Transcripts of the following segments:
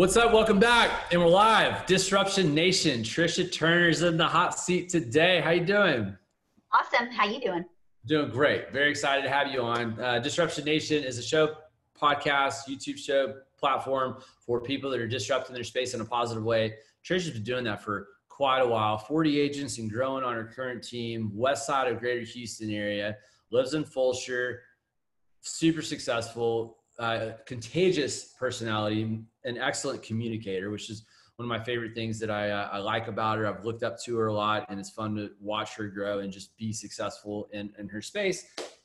What's up? Welcome back, and we're live. Disruption Nation. Tricia Turner's in the hot seat today. How you doing? Awesome. How you doing? Doing great. Very excited to have you on. Uh, Disruption Nation is a show, podcast, YouTube show platform for people that are disrupting their space in a positive way. Tricia's been doing that for quite a while. 40 agents and growing on her current team, west side of Greater Houston area. Lives in Fulshear. Super successful uh, contagious personality, an excellent communicator, which is one of my favorite things that I, uh, I like about her. I've looked up to her a lot, and it's fun to watch her grow and just be successful in, in her space.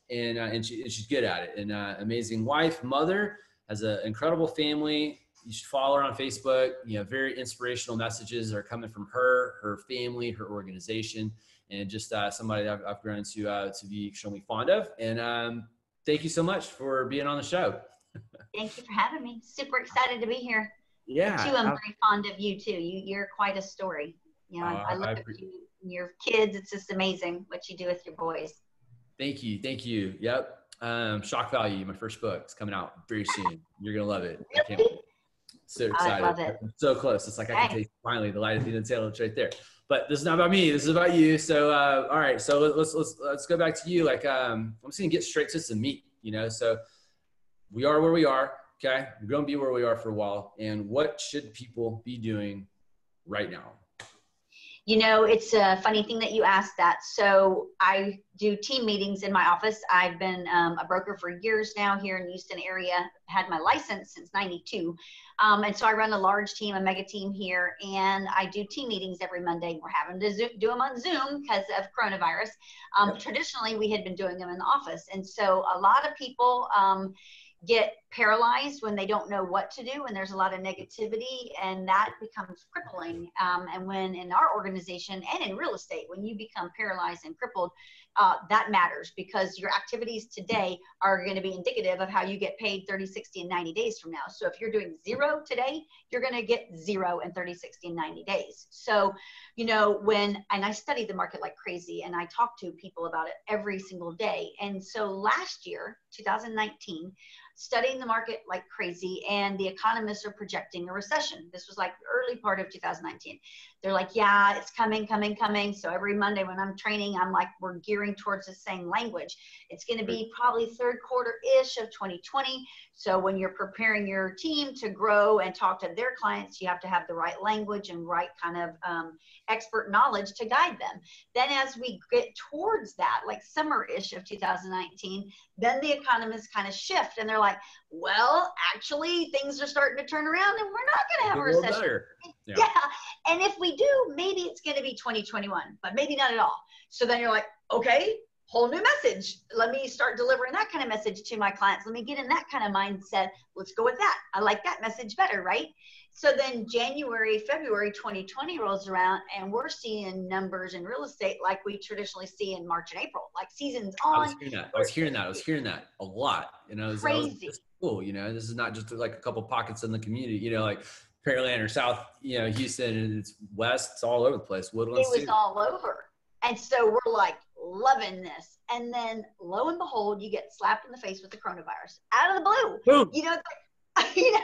And, uh, and, she, and she's good at it. And uh, amazing wife, mother, has an incredible family. You should follow her on Facebook. You know, very inspirational messages are coming from her, her family, her organization, and just uh, somebody I've, I've grown to uh, to be extremely fond of. And um, thank you so much for being on the show. Thank you for having me. Super excited to be here. Yeah. Too, I'm very fond of you too. You, you're quite a story. You know, uh, I, I look I, at you and your kids. It's just amazing what you do with your boys. Thank you. Thank you. Yep. Um, Shock Value, my first book, is coming out very soon. You're gonna love it. Really? So excited. I love it. so close. It's like I can taste finally the light at the end of the tunnel. It's right there. But this is not about me. This is about you. So uh, all right. So let's let's let's go back to you. Like um, I'm just gonna get straight to some meat. You know. So we are where we are. Okay. We're going to be where we are for a while. And what should people be doing right now? You know, it's a funny thing that you asked that. So I do team meetings in my office. I've been um, a broker for years now here in the Houston area, had my license since 92. Um, and so I run a large team, a mega team here, and I do team meetings every Monday. We're having to zoom, do them on Zoom because of coronavirus. Um, yep. Traditionally, we had been doing them in the office. And so a lot of people, um, get paralyzed when they don't know what to do and there's a lot of negativity and that becomes crippling. Um, and when in our organization and in real estate when you become paralyzed and crippled uh, that matters because your activities today are going to be indicative of how you get paid 30 60 and 90 days from now. So if you're doing zero today you're going to get zero in 30 60 and 90 days. So you know when and i study the market like crazy and i talk to people about it every single day. And so last year 2019 studying the market like crazy, and the economists are projecting a recession. This was like early part of 2019. They're like, yeah, it's coming, coming, coming. So every Monday when I'm training, I'm like, we're gearing towards the same language. It's going to be probably third quarter ish of 2020. So when you're preparing your team to grow and talk to their clients, you have to have the right language and right kind of um, expert knowledge to guide them. Then as we get towards that, like summer-ish of 2019, then the economists kind of shift and they're like, well, actually things are starting to turn around and we're not going to have a recession. Yeah. yeah. And if we do, maybe it's going to be 2021, but maybe not at all. So then you're like, okay, whole new message. Let me start delivering that kind of message to my clients. Let me get in that kind of mindset. Let's go with that. I like that message better, right? So then January, February 2020 rolls around and we're seeing numbers in real estate like we traditionally see in March and April, like seasons on. I was hearing that. I was hearing that. I was hearing that a lot. You know, crazy. cool. You know, this is not just like a couple pockets in the community. You know, like Pearland or South, you know, Houston, and it's West. It's all over the place. Woodlands. It was all over. And so we're like, loving this. And then lo and behold, you get slapped in the face with the coronavirus out of the blue. Boom. You know, you know,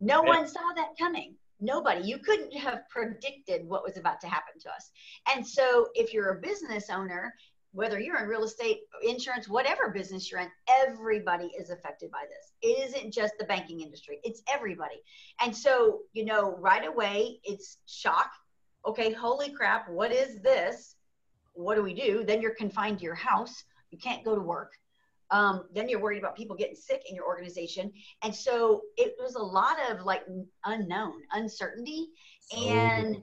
no yeah. one saw that coming. Nobody. You couldn't have predicted what was about to happen to us. And so if you're a business owner, whether you're in real estate, insurance, whatever business you're in, everybody is affected by this. It isn't just the banking industry, it's everybody. And so, you know, right away, it's shock. Okay, holy crap, what is this? What do we do? Then you're confined to your house. You can't go to work. Um, then you're worried about people getting sick in your organization. And so it was a lot of like unknown, uncertainty. So and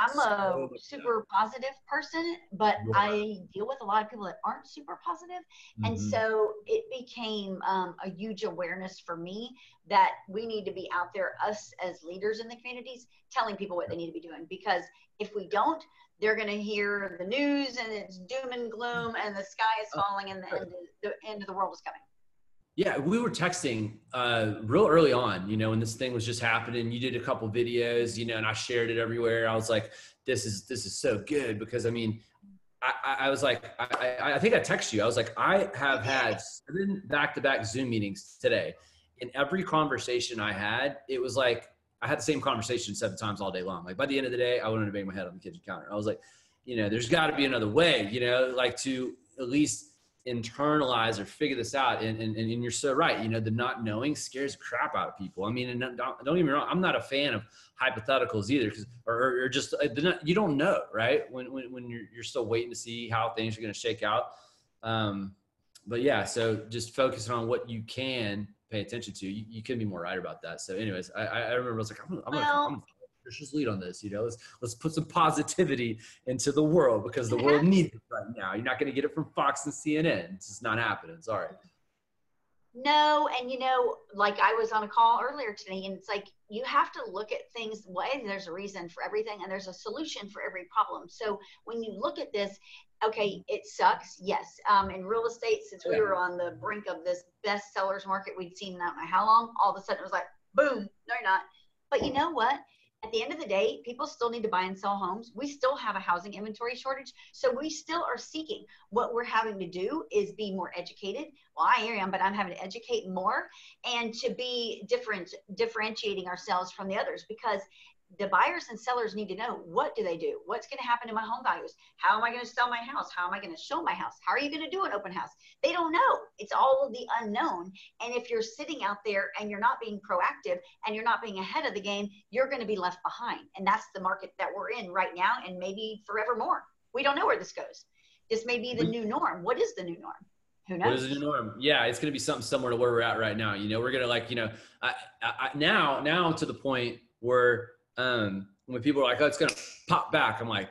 I'm a super positive person, but I deal with a lot of people that aren't super positive. Mm-hmm. And so it became um, a huge awareness for me that we need to be out there, us as leaders in the communities, telling people what they need to be doing. Because if we don't, they're going to hear the news and it's doom and gloom and the sky is oh, falling and the end, of, the end of the world is coming. Yeah, we were texting uh, real early on, you know, when this thing was just happening. You did a couple videos, you know, and I shared it everywhere. I was like, "This is this is so good," because I mean, I, I was like, I, I think I texted you. I was like, I have had seven back-to-back Zoom meetings today. In every conversation I had, it was like I had the same conversation seven times all day long. Like by the end of the day, I wanted to bang my head on the kitchen counter. I was like, you know, there's got to be another way, you know, like to at least internalize or figure this out. And, and, and you're so right. You know, the not knowing scares crap out of people. I mean, and don't, don't get me wrong. I'm not a fan of hypotheticals either, because or, or just uh, you don't know, right? When when, when you're, you're still waiting to see how things are going to shake out. Um, but yeah, so just focusing on what you can pay attention to. You, you can be more right about that. So, anyways, I, I remember I was like, I'm, I'm well, gonna, just lead on this. You know, let's let's put some positivity into the world because the world needs it right now. You're not going to get it from Fox and CNN. It's just not happening. Sorry. No, and you know, like I was on a call earlier today, and it's like you have to look at things. Why there's a reason for everything, and there's a solution for every problem. So when you look at this, okay, it sucks. Yes, um, in real estate, since we were on the brink of this best sellers market, we'd seen that how long. All of a sudden, it was like boom. No, you're not. But you know what? at the end of the day, people still need to buy and sell homes. We still have a housing inventory shortage. So we still are seeking. What we're having to do is be more educated. Well, I am, but I'm having to educate more and to be different, differentiating ourselves from the others because the buyers and sellers need to know what do they do? What's going to happen to my home values? How am i going to sell my house? How am i going to show my house? How are you going to do an open house? They don't know. It's all of the unknown. And if you're sitting out there and you're not being proactive and you're not being ahead of the game you're going to be left behind. And that's the market that we're in right now and maybe forevermore. We don't know where this goes. This may be the new norm. What is the new norm? Who knows? What is the new norm? Yeah, it's going to be something similar to where we're at right now. You know, we're going to like, you know, I, I, now, now to the point where um, when people are like, "Oh, it's gonna pop back," I'm like,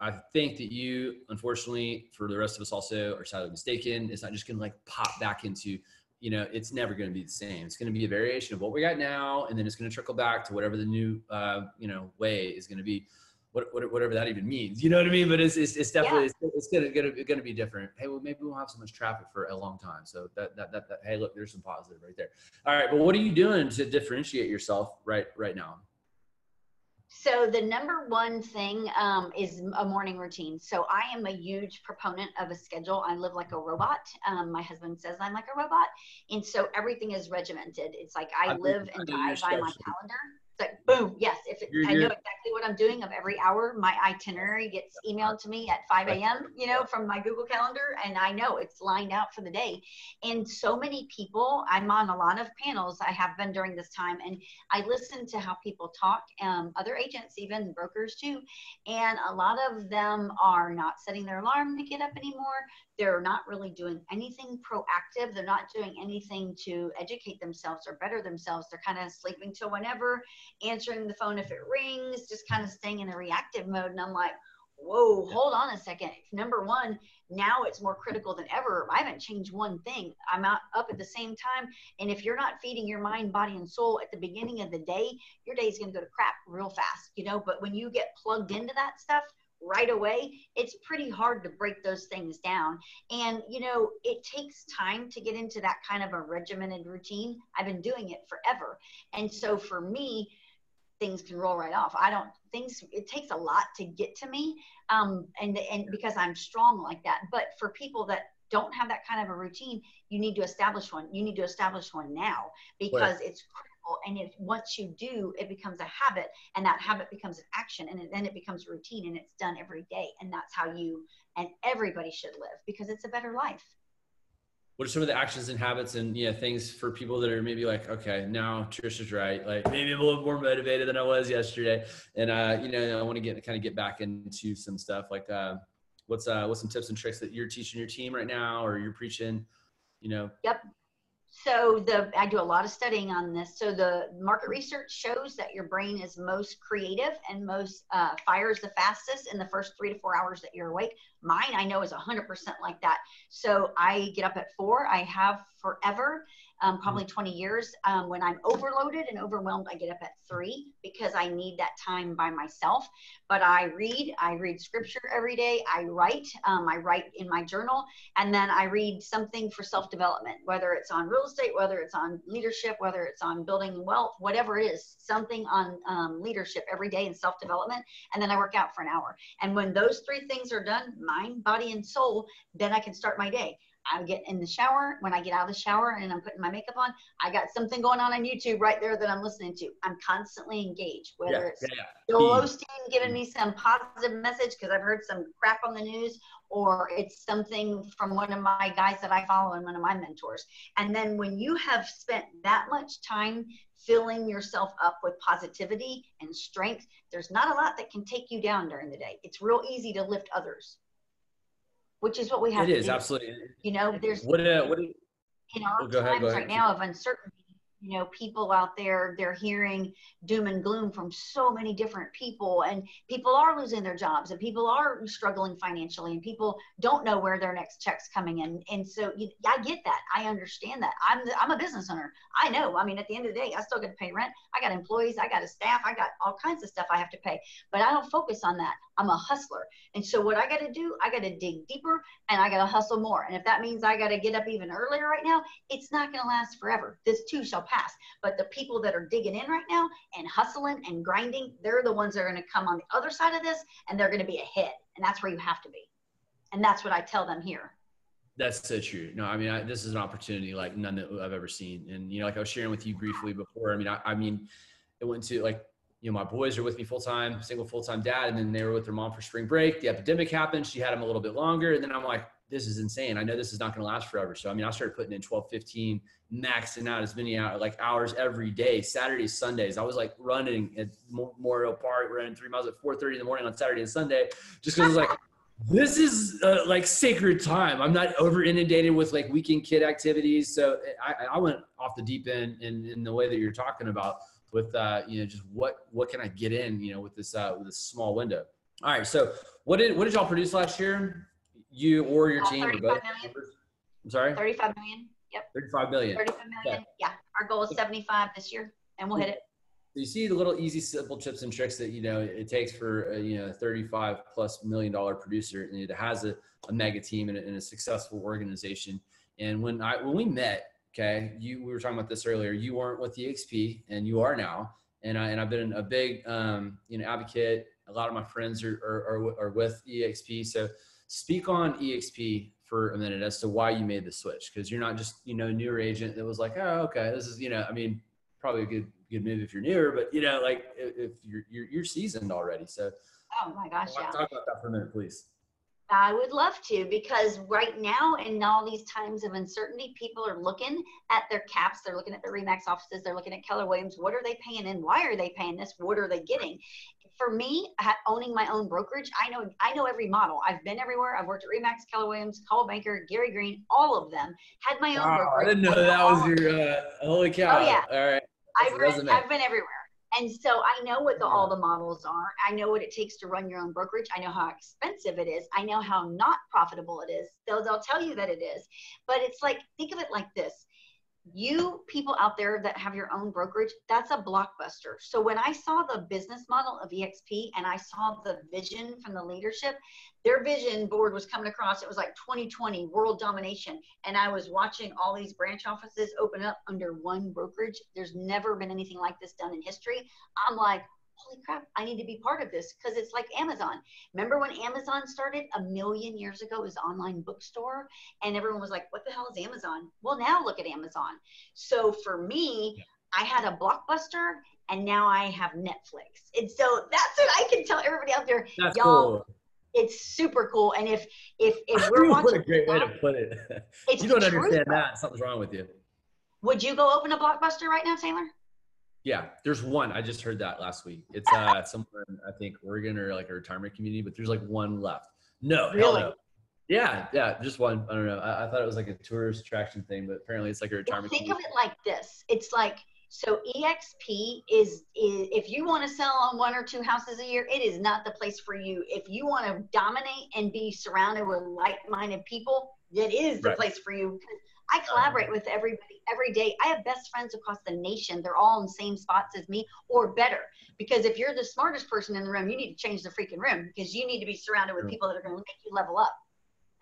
I think that you, unfortunately, for the rest of us also, are sadly mistaken. It's not just gonna like pop back into, you know, it's never gonna be the same. It's gonna be a variation of what we got now, and then it's gonna trickle back to whatever the new, uh, you know, way is gonna be. What, whatever that even means, you know what I mean? But it's, it's, it's definitely, yeah. it's, it's, gonna, gonna, gonna be different. Hey, well, maybe we won't have so much traffic for a long time. So that, that, that, that, hey, look, there's some positive right there. All right. But what are you doing to differentiate yourself right, right now? So the number one thing um, is a morning routine. So I am a huge proponent of a schedule. I live like a robot. Um, my husband says I'm like a robot, and so everything is regimented. It's like I, I live and die by my calendar like boom yes if it, i know exactly what i'm doing of every hour my itinerary gets emailed to me at 5 a.m you know from my google calendar and i know it's lined out for the day. And so many people i'm on a lot of panels i have been during this time and i listen to how people talk um, other agents even brokers too and a lot of them are not setting their alarm to get up anymore they're not really doing anything proactive. They're not doing anything to educate themselves or better themselves. They're kind of sleeping till whenever, answering the phone if it rings, just kind of staying in a reactive mode. And I'm like, whoa, hold on a second. Number one, now it's more critical than ever. I haven't changed one thing. I'm out up at the same time. And if you're not feeding your mind, body, and soul at the beginning of the day, your day's going to go to crap real fast, you know. But when you get plugged into that stuff, right away, it's pretty hard to break those things down. And, you know, it takes time to get into that kind of a regimented routine. I've been doing it forever. And so for me, things can roll right off. I don't things it takes a lot to get to me. Um and and because I'm strong like that. But for people that don't have that kind of a routine, you need to establish one. You need to establish one now because right. it's and if once you do it becomes a habit and that habit becomes an action and then it becomes routine and it's done every day and that's how you and everybody should live because it's a better life. What are some of the actions and habits and yeah things for people that are maybe like okay now Tricia's right like maybe i'm a little more motivated than i was yesterday and uh you know i want to get kind of get back into some stuff like uh what's uh what's some tips and tricks that you're teaching your team right now or you're preaching you know? Yep so the I do a lot of studying on this. So the market research shows that your brain is most creative and most uh, fires the fastest in the first three to four hours that you're awake. Mine I know is 100% like that. So I get up at four. I have forever um, mm-hmm. probably 20 years. Um, when I'm overloaded and overwhelmed, I get up at three because I need that time by myself. But I read, I read scripture every day. I write, um, I write in my journal, and then I read something for self development, whether it's on real estate, whether it's on leadership, whether it's on building wealth, whatever it is, something on um, leadership every day and self development. And then I work out for an hour. And when those three things are done, mind, body, and soul, then I can start my day. I get in the shower. When I get out of the shower and I'm putting my makeup on, I got something going on on YouTube right there that I'm listening to. I'm constantly engaged, whether Yeah, it's yeah, yeah. Joel Osteen giving me some positive message because I've heard some crap on the news, or it's something from one of my guys that I follow and one of my mentors. And then when you have spent that much time filling yourself up with positivity and strength, there's not a lot that can take you down during the day. It's real easy to lift others, which is what we have It is do. absolutely. You know, there's What? Uh, what? in our Oh, times ahead. right now of uncertainty you know people out there they're hearing doom and gloom from so many different people and people are losing their jobs and people are struggling financially and people don't know where their next check's coming in. And so you, i get that. I understand that. I'm the, i'm a business owner. I know. I mean at the end of the day i still got to pay rent. I got employees. I got a staff. I got all kinds of stuff i have to pay. But i don't focus on that. I'm a hustler. And so what i got to do i got to dig deeper and i got to hustle more. And if that means i got to get up even earlier right now it's not going to last forever. This too shall But the people that are digging in right now and hustling and grinding, they're the ones that are going to come on the other side of this and they're going to be ahead. And that's where you have to be. And that's what I tell them here. That's so true. No, I mean, I, this is an opportunity like none that I've ever seen. And, you know, like I was sharing with you briefly before, I mean, I, I mean, it went to like, you know, my boys are with me full time, single full time dad, and then they were with their mom for spring break. The epidemic happened. She had them a little bit longer. And then I'm like, this is insane. I know this is not going to last forever. So, I mean, I started putting in 12, 15, maxing out as many out like hours every day, Saturdays, Sundays. I was like running at Memorial Park, running three miles at 4:30 in the morning on Saturday and Sunday, just because like, this is uh, like sacred time. I'm not over inundated with like weekend kid activities. So I, I went off the deep end in, in the way that you're talking about with, uh, you know, just what, what can I get in, you know, with this, uh, with this small window. All right. So what did, what did y'all produce last year? You or your Uh, team or both? million. I'm sorry? 35 million. Yep. 35 million. 35 million. Yeah. Our goal is 75 this year and we'll hit it. So you see the little easy, simple tips and tricks that you know it takes for a, you know a 35 plus million dollar producer and it has a, a mega team and a, and a successful organization. And when I when we met, okay, you we were talking about this earlier. You weren't with EXP, and you are now. And I and I've been a big um, you know advocate. A lot of my friends are are, are, are with EXP. So speak on EXP for a minute as to why you made the switch because you're not just you know newer agent that was like oh okay this is you know I mean probably a good good move if you're newer, but you know, like if you're you're, you're seasoned already. So Oh my gosh. Yeah. talk about that for a minute, please. I would love to because right now, in all these times of uncertainty, people are looking at their caps. They're looking at the Remax offices. They're looking at Keller Williams. What are they paying and why are they paying this? What are they getting? For me, owning my own brokerage, I know I know every model. I've been everywhere. I've worked at Remax, Keller Williams, Coldwell Banker, Gary Greene, all of them. Had my own Wow, brokerage. I didn't know that was your uh, holy cow. Oh, yeah. All right. I've, read. I've been everywhere. And so I know what the, all the models are. I know what it takes to run your own brokerage. I know how expensive it is. I know how not profitable it is. They'll, they'll tell you that it is. But it's like, think of it like this. You people out there that have your own brokerage, that's a blockbuster. So when I saw the business model of EXP and I saw the vision from the leadership, their vision board was coming across. It was like 2020 world domination. And I was watching all these branch offices open up under one brokerage. There's never been anything like this done in history. I'm like, holy crap, I need to be part of this because it's like Amazon. Remember when Amazon started a million years ago as online bookstore? And everyone was like, what the hell is Amazon? Well, now look at Amazon. So for me, I had a blockbuster and now I have Netflix. And so that's what I can tell everybody out there. That's y'all, cool. It's super cool. And if if if we're what a great way to put it. you don't the truth, understand that. Something's wrong with you. Would you go open a blockbuster right now, Taylor? Yeah, there's one. I just heard that last week. It's uh somewhere in, I think Oregon or like a retirement community, but there's like one left. No, Really? no. Yeah, yeah, just one. I don't know. I, I thought it was like a tourist attraction thing, but apparently it's like a Well, retirement. think of it like this. It's like so EXP is, is if you want to sell on one or two houses a year, it is not the place for you. If you want to dominate and be surrounded with like-minded people, it is the Right. place for you. I collaborate with everybody every day. I have best friends across the nation. They're all in the same spots as me or better. Because if you're the smartest person in the room, you need to change the freaking room because you need to be surrounded with people that are going to make you level up.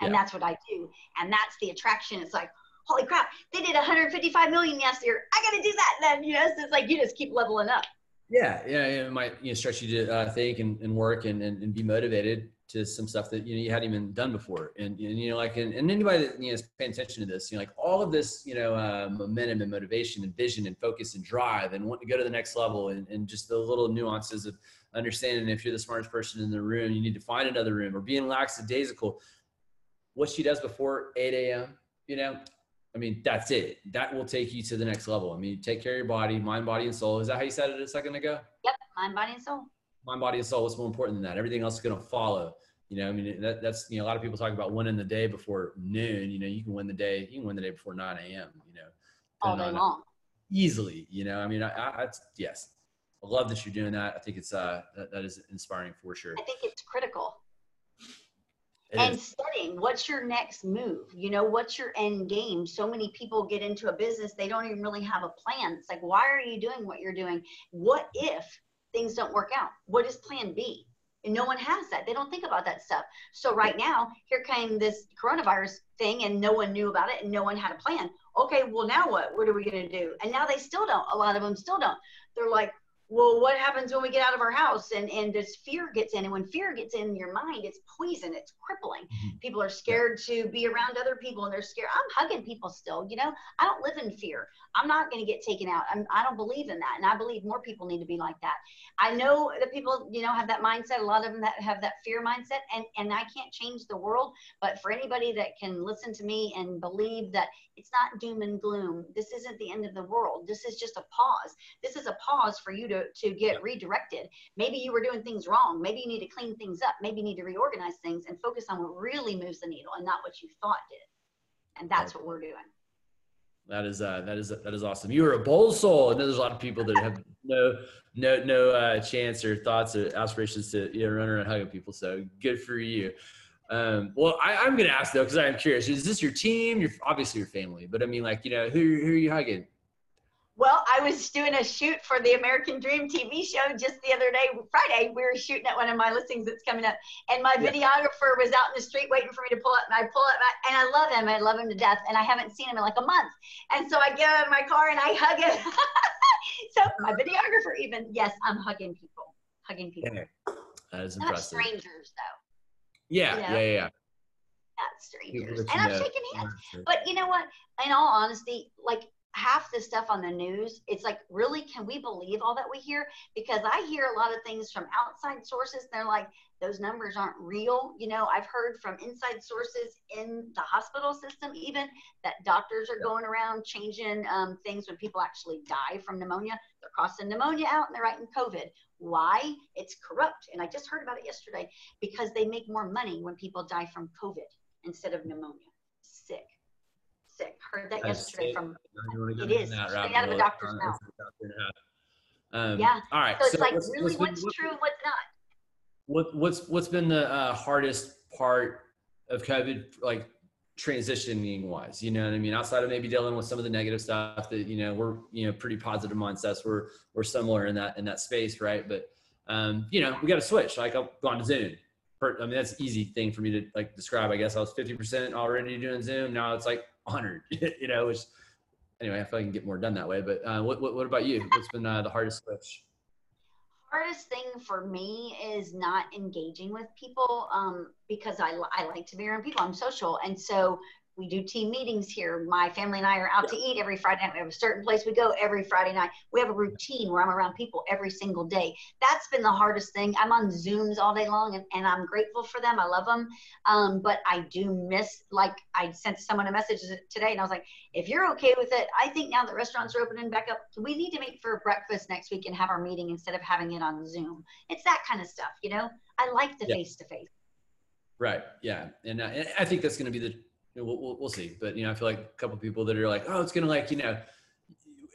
And Yeah. that's what I do. And that's the attraction. It's like, holy crap, they did 155 million last year. I got to do that then. You know, so it's like you just keep leveling up. Yeah, yeah, it might you know stretch you to uh, think and, and work and, and, and be motivated to some stuff that you know you hadn't even done before and, and you know like and, and, anybody that you know is paying attention to this you know like all of this you know uh, momentum and motivation and vision and focus and drive and want to go to the next level and, and just the little nuances of understanding if you're the smartest person in the room you need to find another room or being lackadaisical what she does before 8 a.m you know I mean, that's it. That will take you to the next level. I mean, take care of your body, mind, body, and soul. Is that how you said it a second ago? Yep, mind, body, and soul mind, body, and soul. What's more important than that? Everything else is going to follow. You know, I mean, that, that's, you know, a lot of people talk about winning the day before noon. You know, you can win the day, you can win the day before 9 a.m., you know, all day long. Easily, you know, I mean, I, I, I, yes, I love that you're doing that. I think it's, uh, that, that is inspiring for sure. I think it's critical. It and is. studying what's your next move you know what's your end game so many people get into a business they don't even really have a plan it's like why are you doing what you're doing what if things don't work out? What is plan B? And no one has that. They don't think about that stuff. So right now, here came this coronavirus thing and no one knew about it and no one had a plan. Okay, well now what? What are we going to do? And now they still don't. A lot of them still don't. They're like, well, what happens when we get out of our house and, and this fear gets in? And when fear gets in your mind, it's poison, it's crippling. Mm-hmm. People are scared to be around other people and they're scared. I'm hugging people still, you know, I don't live in fear. I'm not going to get taken out. I'm, I don't believe in that. And I believe more people need to be like that. I know that people, you know, have that mindset. A lot of them that have that fear mindset and, and I can't change the world, but for anybody that can listen to me and believe that it's not doom and gloom, this isn't the end of the world. This is just a pause. This is a pause for you to to, get redirected. Maybe you were doing things wrong. Maybe you need to clean things up. Maybe you need to reorganize things and focus on what really moves the needle and not what you thought did. And that's what we're doing. That is uh, that is that is awesome. You are a bold soul, and there's a lot of people that have no no no uh, chance or thoughts or aspirations to you know, run around hugging people. So good for you. Um, well, I, am going to ask though because I'm curious. Is this your team? You're obviously your family, but I mean, like you know, who who are you hugging? Well, I was doing a shoot for the American Dream TV show just the other day, Friday. We were shooting at one of my listings that's coming up, and my yeah. videographer was out in the street waiting for me to pull up. And I pull up, and I love him. I love him to death, and I haven't seen him in like a month. And so I get out of my car and I hug him. so my videographer, even yes, I'm hugging people, hugging people. Yeah. That is impressive. Not strangers, though. Yeah, you know? yeah, yeah. Not strangers, and I'm shaking hands. But you know what? In all honesty, like half the stuff on the news, it's like, really, can we believe all that we hear? Because I hear a lot of things from outside sources. they're like, those numbers aren't real. You know, I've heard from inside sources in the hospital system, even that doctors are going around changing um, things when people actually die from pneumonia. They're crossing pneumonia out and they're writing COVID. Why? It's corrupt. And I just heard about it yesterday because they make more money when people die from COVID instead of pneumonia. Sick sick. Heard that yesterday from. It is straight out of a doctor's mouth. Um, yeah. All right. So it's so like what's, really what's, what's true and what's not. What what's what's been the uh, hardest part of COVID, like transitioning wise? You know what I mean? Outside of maybe dealing with some of the negative stuff that you know we're you know pretty positive mindsets. We're we're similar in that in that space, right? But um, you know we got to switch. Like I've gone to Zoom. I mean that's easy thing for me to like describe. I guess I was 50% already doing Zoom. Now it's like honored, you know, which anyway, I feel I can get more done that way. But uh, what, what, what about you? What's been uh, the hardest switch? Hardest thing for me is not engaging with people um, because I, I like to be around people. I'm social. And so we do team meetings here. My family and I are out to eat every Friday night. We have a certain place we go every Friday night. We have a routine where I'm around people every single day. That's been the hardest thing. I'm on Zooms all day long and, and I'm grateful for them. I love them. Um, but I do miss, like, I sent someone a message today and I was like, if you're okay with it, I think now that restaurants are opening back up, we need to meet for breakfast next week and have our meeting instead of having it on Zoom. It's that kind of stuff, you know? I like the face to face. Right. Yeah. And, uh, and I think that's going to be the we'll, we'll, we'll, see. But you know, I feel like a couple people that are like, oh, it's gonna like you know,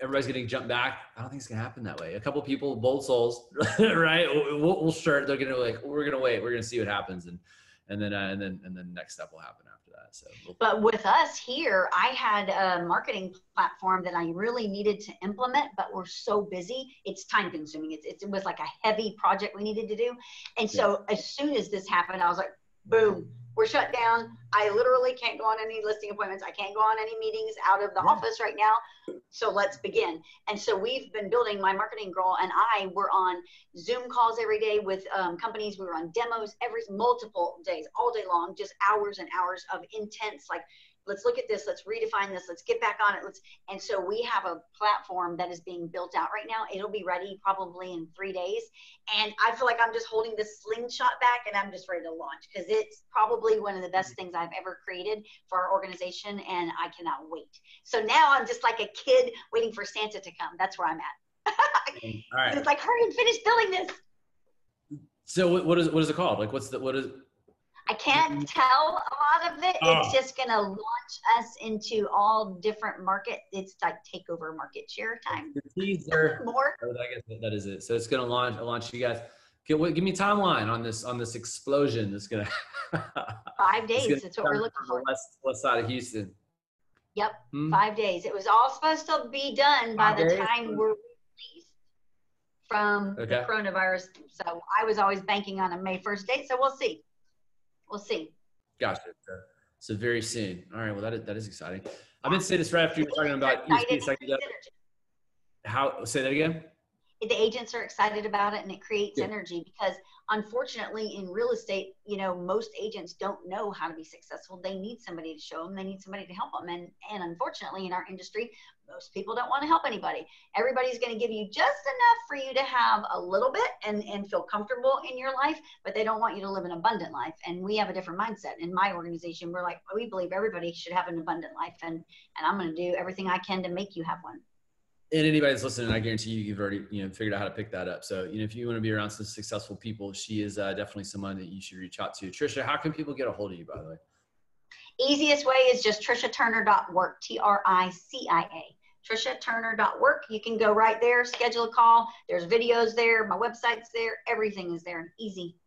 everybody's gonna jump back. I don't think it's gonna happen that way. A couple people, bold souls, right? We'll, we'll start. They're gonna like, we're gonna wait. We're gonna see what happens, and and then uh, and then and then next step will happen after that. So, we'll, but with us here, I had a marketing platform that I really needed to implement, but we're so busy, it's time consuming. It's, it was like a heavy project we needed to do, and so yeah. as soon as this happened, I was like, boom we're shut down. I literally can't go on any listing appointments. I can't go on any meetings out of the yeah. office right now. So let's begin. And so we've been building my marketing girl and I were on Zoom calls every day with um, companies. We were on demos every multiple days, all day long, just hours and hours of intense, like let's look at this let's redefine this let's get back on it let's and so we have a platform that is being built out right now. It'll be ready probably in three days. And i feel like i'm just holding this slingshot back and i'm just ready to launch because it's probably one of the best mm-hmm. things i've ever created for our organization and i cannot wait. So now i'm just like a kid waiting for santa to come. That's where i'm at. All right. It's like hurry and finish building this. So what is what is it called? Like what's the what is I can't mm-hmm. tell a lot of it. Oh. It's just going to launch us into all different market. It's like takeover market share time. The teaser. More. Oh, I guess that is it. So it's going to launch launch you guys. Give, give me timeline on this on this explosion. That's going to five days. That's what we're looking for. West west side of Houston. Yep, hmm? five days. It was all supposed to be done by the time we're released from okay. the coronavirus. So I was always banking on a May first date. So we'll see we'll see. Gotcha. So very soon. All right. Well, that is, that is exciting. I'm going to say this right after you were talking about EXP. How say that again? The agents are excited about it and it creates yeah. energy because unfortunately in real estate you know most agents don't know how to be successful. They need somebody to show them they need somebody to help them and and unfortunately in our industry most people don't want to help anybody. Everybody's going to give you just enough for you to have a little bit and and feel comfortable in your life but they don't want you to live an abundant life. And we have a different mindset. In my organization we're like we believe everybody should have an abundant life and and i'm going to do everything i can to make you have one and anybody that's listening, I guarantee you, you've already you know figured out how to pick that up. So you know, if you want to be around some successful people, she is uh, definitely someone that you should reach out to. Tricia, how can people get a hold of you? By the way, easiest way is just triciaturner.work. T R I C I A. TriciaTurner.work. You can go right there, schedule a call. There's videos there. My website's there. Everything is there. And easy.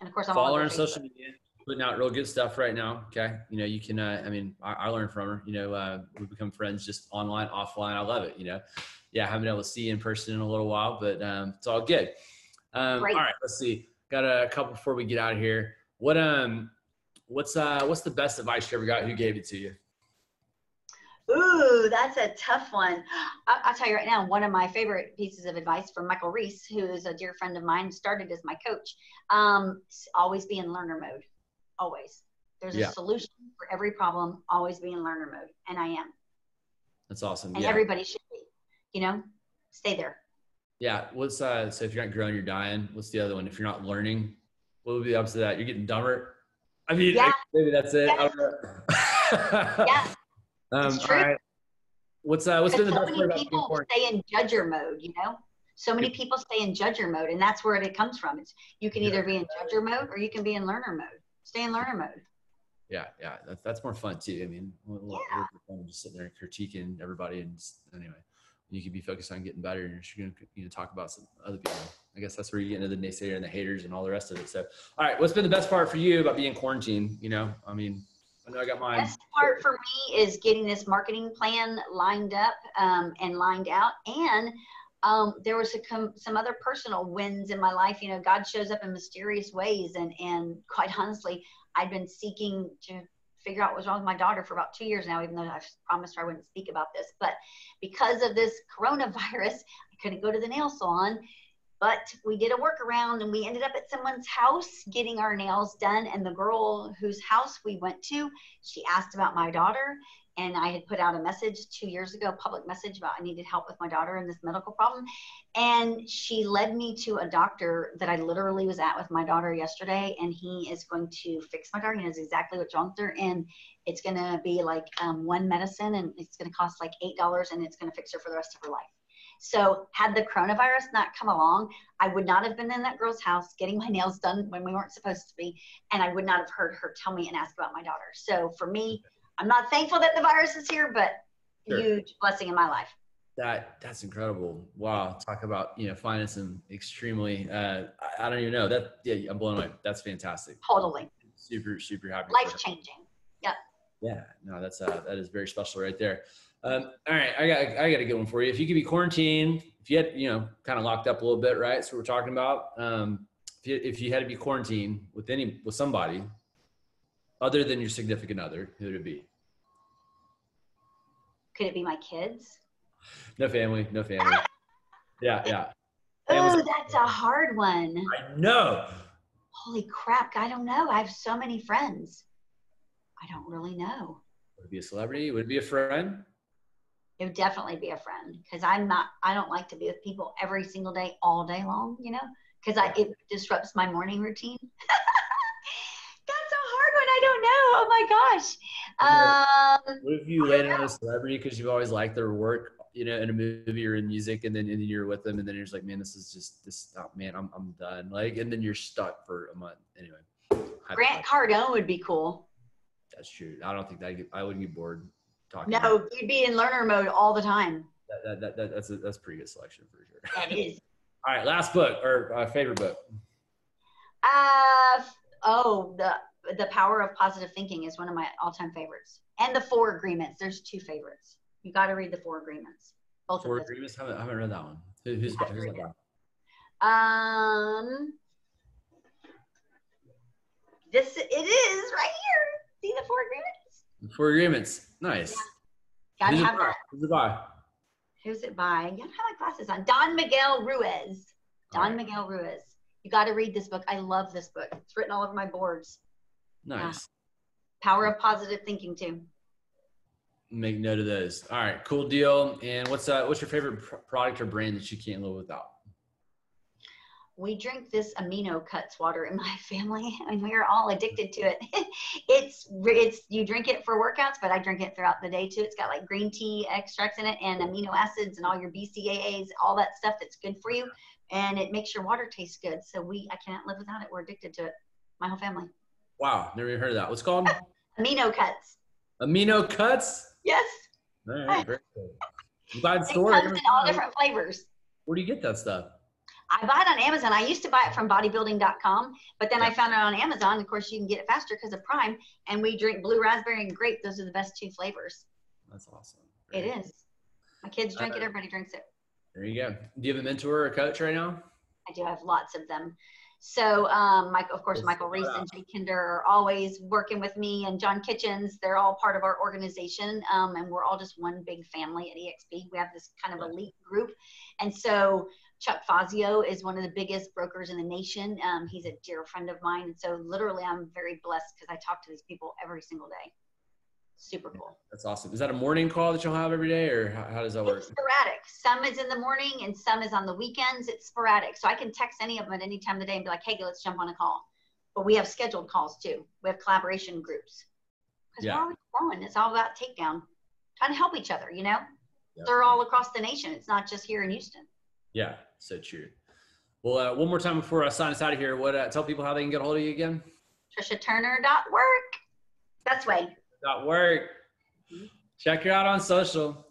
And of course, I'm follow her on social media putting out real good stuff right now. Okay. You know, you can, uh, I mean, I, I learned from her, you know, uh, we become friends just online, offline. I love it. You know, yeah, I haven't been able to see you in person in a little while, but um, it's all good. Um, all right, let's see. Got a couple before we get out of here. What, um, what's, uh, what's the best advice you ever got? Who gave it to you? Ooh, that's a tough one. I, will tell you right now, one of my favorite pieces of advice from Michael Reese, who is a dear friend of mine, started as my coach. Um, always be in learner mode always. There's yeah. a solution for every problem, always be in learner mode. And I am. That's awesome. And yeah. everybody should be, you know, stay there. Yeah. What's uh so if you're not growing, you're dying. What's the other one? If you're not learning, what would be the opposite of that? You're getting dumber. I mean, yeah. maybe that's it. yeah. um, it's true. All right. What's uh what's been the so best part people stay in judger mode, you know? So many people stay in judger mode, and that's where it comes from. It's you can either be in judger mode or you can be in learner mode stay in learner mode. Yeah, yeah, that's that's more fun too. I mean, we'll, yeah. we'll just sitting there critiquing everybody, and just, anyway, you could be focused on getting better, and you're going to you know talk about some other people. I guess that's where you get into the naysayer and the haters and all the rest of it. So, all right, what's been the best part for you about being quarantined? You know, I mean, I know I got mine. Best part for me is getting this marketing plan lined up um, and lined out, and um, there was some, some other personal wins in my life. You know, God shows up in mysterious ways. And, and quite honestly, I'd been seeking to figure out what was wrong with my daughter for about two years now, even though I've promised her I wouldn't speak about this. But because of this coronavirus, I couldn't go to the nail salon. But we did a workaround and we ended up at someone's house getting our nails done. And the girl whose house we went to, she asked about my daughter and I had put out a message two years ago, public message about I needed help with my daughter and this medical problem. And she led me to a doctor that I literally was at with my daughter yesterday, and he is going to fix my daughter. He knows exactly what's wrong with her, and it's going to be like um, one medicine, and it's going to cost like eight dollars, and it's going to fix her for the rest of her life. So, had the coronavirus not come along, I would not have been in that girl's house getting my nails done when we weren't supposed to be, and I would not have heard her tell me and ask about my daughter. So, for me, I'm not thankful that the virus is here, but sure. huge blessing in my life. That that's incredible. Wow. Talk about, you know, finding some extremely uh I, I don't even know. That yeah, I'm blown away. That's fantastic. Totally. Super, super happy. Life changing. Yep. Yeah, no, that's uh that is very special right there. Um, all right, I got I got a good one for you. If you could be quarantined, if you had you know kind of locked up a little bit, right? So we're talking about um, if you, if you had to be quarantined with any with somebody, Other than your significant other, who would it be? Could it be my kids? No family, no family. yeah, yeah. Oh, that's a hard one. I know. Holy crap. I don't know. I have so many friends. I don't really know. Would it be a celebrity? Would it be a friend? It would definitely be a friend because I'm not, I don't like to be with people every single day, all day long, you know, because I it disrupts my morning routine. that's a hard one. I don't know. Oh my gosh. Um, What if you landed on a celebrity because you've always liked their work, you know, in a movie or in music, and then and then you're with them, and then you're just like, man, this is just this. Oh, man, I'm I'm done. Like, and then you're stuck for a month. Anyway, Grant Cardone would be cool. That's true. I don't think that I wouldn't get bored talking. No, you'd be in learner mode all the time. that, that, that, that, that's a, that's a pretty good selection for sure. That is. All right, last book or uh, favorite book. Uh, oh, the the power of positive thinking is one of my all time favorites, and the Four Agreements. There's two favorites. You got to read the Four Agreements. Both Four of. Agreements. I haven't, I haven't read that one. Who, who's who's read that it. by? Um, this it is right here. See the Four Agreements? Four Agreements. Nice. Got to Who's it have by? that. Who's it by? Who's it by? You gotta have my glasses on. Don Miguel Ruiz. Don right. Miguel Ruiz. You got to read this book. I love this book. It's written all over my boards. Nice. Power of positive thinking too. Make note of those. All right, cool deal. And what's uh what's your favorite pr- product or brand that you can't live without? we drink this amino cuts water in my family and we're all addicted to it it's it's you drink it for workouts but i drink it throughout the day too it's got like green tea extracts in it and amino acids and all your bcaas all that stuff that's good for you and it makes your water taste good so we i can't live without it we're addicted to it my whole family Wow, never even heard of that. What's it called? amino cuts Amino cuts. yes All right, cool. I'm glad it comes in all different flavors Where do you get that stuff? I buy it on Amazon. I used to buy it from bodybuilding.com, but then I found it on Amazon. Of course, you can get it faster because of Prime. And we drink blue raspberry and grape. Those are the best two flavors. That's awesome. It is. My kids drink it. Uh, Everybody drinks it. There you go. Do you have a mentor or a coach right now? I do have lots of them. So, um, Mike, of course, Michael Reese and Jay Kinder are always working with me, and John Kitchens. They're all part of our organization, um, and we're all just one big family at EXP. We have this kind of elite group, and so Chuck Fazio is one of the biggest brokers in the nation. Um, he's a dear friend of mine, and so literally, I'm very blessed because I talk to these people every single day. Super cool. That's awesome. Is that a morning call that you'll have every day, or how, how does that work? It's sporadic. Some is in the morning and some is on the weekends. It's sporadic. So I can text any of them at any time of the day and be like, hey, let's jump on a call. But we have scheduled calls too. We have collaboration groups. Because Yeah. we're always growing. It's all about takedown, trying to help each other, you know? Yeah. They're all across the nation. It's not just here in Houston. Yeah, so true. Well, uh, one more time before I sign us out of here, what uh, tell people how they can get a hold of you again? TriciaTurner.work. Best way. Dot work. Check her out on social.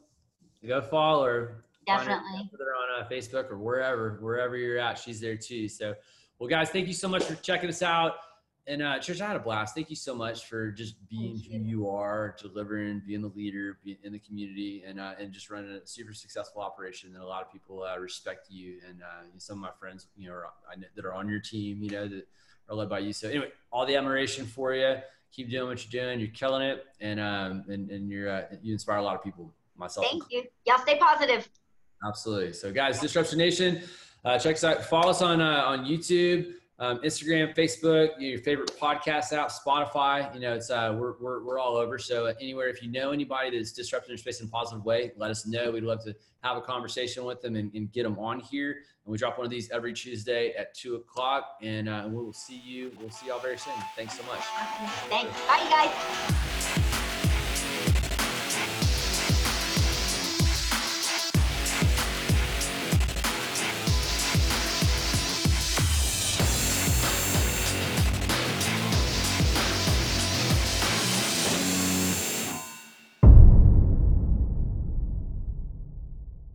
Go follow her. Find her on uh, Facebook or wherever, wherever you're at, she's there too. So, well, guys, thank you so much for checking us out. And uh, Trish, I had a blast. Thank you so much for just being who you are, delivering, being the leader being in the community, and uh, and just running a super successful operation. And a lot of people uh, respect you, and uh, some of my friends, you know, are, I know, that are on your team, you know, that are led by you. So anyway, all the admiration for you. Keep doing what you're doing. You're killing it, and um, and and you're uh, you inspire a lot of people. Myself, Thank you. Y'all stay positive. Absolutely. So, guys, Disruption Nation, uh, check us out. Follow us on uh, on YouTube, um, Instagram, Facebook, your favorite podcast app, Spotify. You know, it's uh, we're, we're we're all over. So, uh, anywhere if you know anybody that's disrupting their space in a positive way, let us know. We'd love to have a conversation with them and, and get them on here. And we drop one of these every Tuesday at two o'clock. And uh, we will see you. We'll see y'all very soon. Thanks so much. Thanks. Bye, you guys.